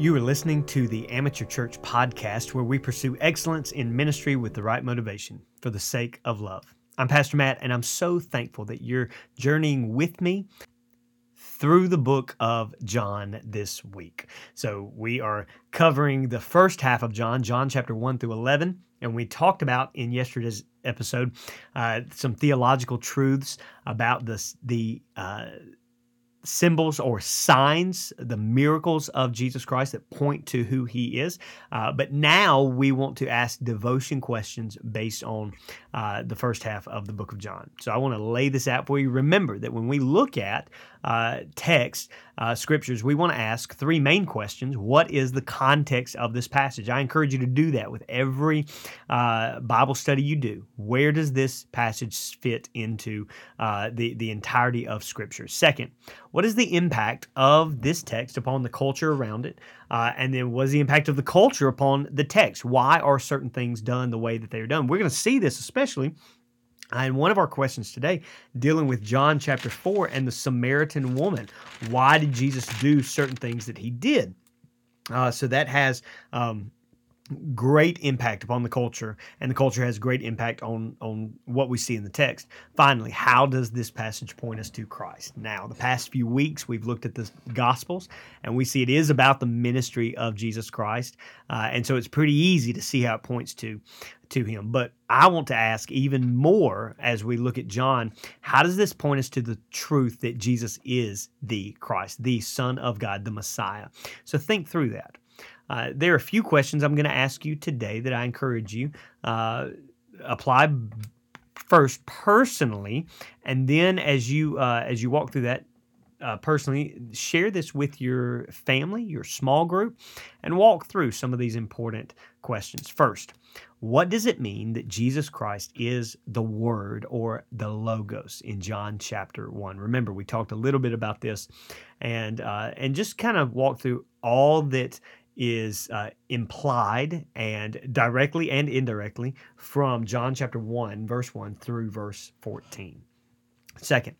You are listening to the Amateur Church podcast, where we pursue excellence in ministry with the right motivation for the sake of love. I'm Pastor Matt, and I'm so thankful that you're journeying with me through the book of John this week. So, we are covering the first half of John, John chapter 1 through 11. And we talked about in yesterday's episode uh, some theological truths about this, the uh, symbols or signs, the miracles of Jesus Christ that point to who he is. Uh, but now we want to ask devotion questions based on uh, the first half of the book of John. So I want to lay this out for you. Remember that when we look at uh, text, uh, scriptures, we want to ask three main questions. What is the context of this passage? I encourage you to do that with every uh, Bible study you do. Where does this passage fit into uh, the, the entirety of Scripture? Second, what is the impact of this text upon the culture around it? Uh, and then what is the impact of the culture upon the text? Why are certain things done the way that they are done? We're going to see this especially and one of our questions today, dealing with John chapter 4 and the Samaritan woman. Why did Jesus do certain things that he did? Uh, so that has um, great impact upon the culture, and the culture has great impact on on what we see in the text. Finally, how does this passage point us to Christ? Now, the past few weeks we've looked at the Gospels, and we see it is about the ministry of Jesus Christ, uh, and so it's pretty easy to see how it points to to him. But I want to ask even more as we look at John, how does this point us to the truth that Jesus is the Christ, the Son of God, the Messiah? So think through that. Uh, there are a few questions I'm going to ask you today that I encourage you uh, apply first personally, and then as you uh, as you walk through that uh, personally, share this with your family, your small group, and walk through some of these important questions. First, what does it mean that Jesus Christ is the Word or the Logos in John chapter one? Remember, we talked a little bit about this, and uh, and just kind of walk through all that is uh, implied and directly and indirectly from John chapter 1, verse 1 through verse 14. Second,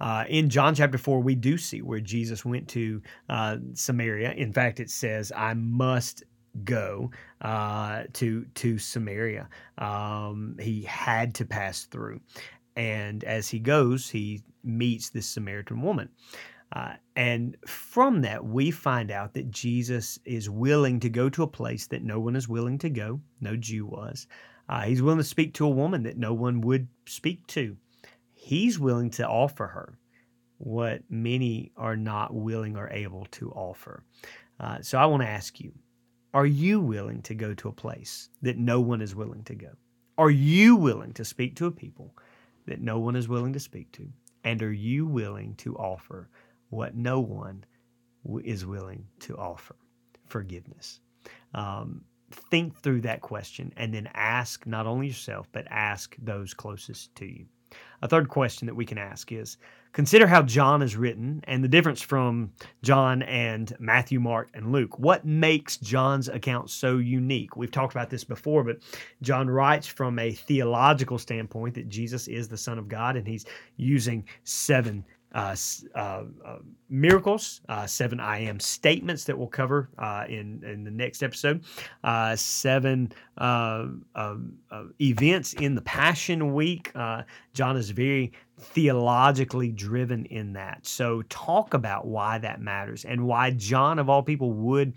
uh, in John chapter 4, we do see where Jesus went to uh, Samaria. In fact, it says, I must go uh, to to Samaria. Um, he had to pass through, and as he goes, he meets this Samaritan woman. Uh, and from that, we find out that Jesus is willing to go to a place that no one is willing to go, no Jew was. Uh, he's willing to speak to a woman that no one would speak to. He's willing to offer her what many are not willing or able to offer. Uh, so I want to ask you are you willing to go to a place that no one is willing to go? Are you willing to speak to a people that no one is willing to speak to? And are you willing to offer what no one is willing to offer forgiveness. Um, think through that question and then ask not only yourself, but ask those closest to you. A third question that we can ask is consider how John is written and the difference from John and Matthew, Mark, and Luke. What makes John's account so unique? We've talked about this before, but John writes from a theological standpoint that Jesus is the Son of God, and he's using seven uh, uh, uh, miracles, uh, seven I am statements that we'll cover uh, in in the next episode, seven um, events in the Passion Week. John is very theologically driven in that. So talk about why that matters and why John of all people would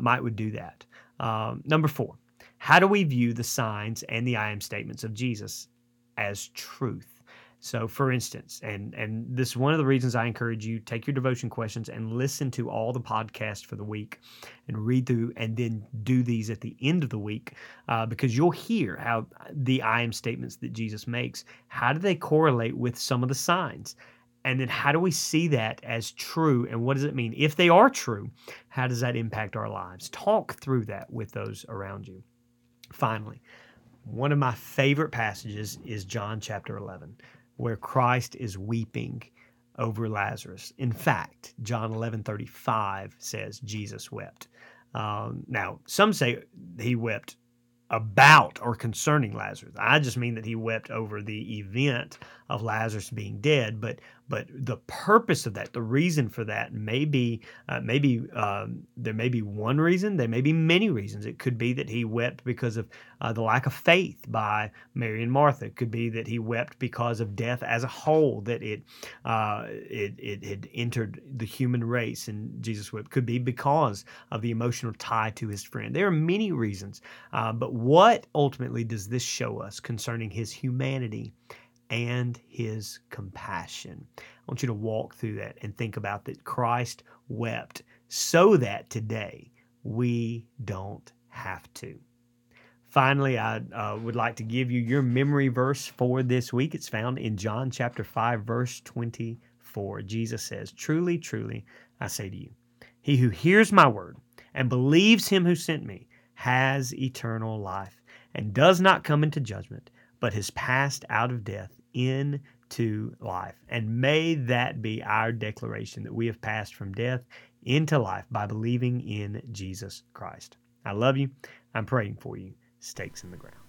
might would do that. Um, number four, how do we view the signs and the I am statements of Jesus as truth? So, for instance, and and this is one of the reasons I encourage you take your devotion questions and listen to all the podcasts for the week, and read through, and then do these at the end of the week, uh, because you'll hear how the I am statements that Jesus makes. How do they correlate with some of the signs? And then how do we see that as true? And what does it mean? If they are true, how does that impact our lives? Talk through that with those around you. Finally, one of my favorite passages is John chapter 11 where Christ is weeping over Lazarus. In fact, John 11 35 says Jesus wept. Um, now, some say he wept about or concerning Lazarus. I just mean that he wept over the event of Lazarus being dead, but but the purpose of that, the reason for that, may be uh, maybe um, there may be one reason, there may be many reasons. It could be that he wept because of uh, the lack of faith by Mary and Martha. It could be that he wept because of death as a whole, that it uh, it it had entered the human race, and Jesus wept. Could be because of the emotional tie to his friend. There are many reasons, uh, but what ultimately does this show us concerning his humanity? And his compassion. I want you to walk through that and think about that Christ wept so that today we don't have to. Finally, I uh, would like to give you your memory verse for this week. It's found in John chapter 5, verse 24. Jesus says, Truly, truly, I say to you, he who hears my word and believes him who sent me has eternal life and does not come into judgment, but has passed out of death into life. And may that be our declaration that we have passed from death into life by believing in Jesus Christ. I love you. I'm praying for you. Stakes in the ground.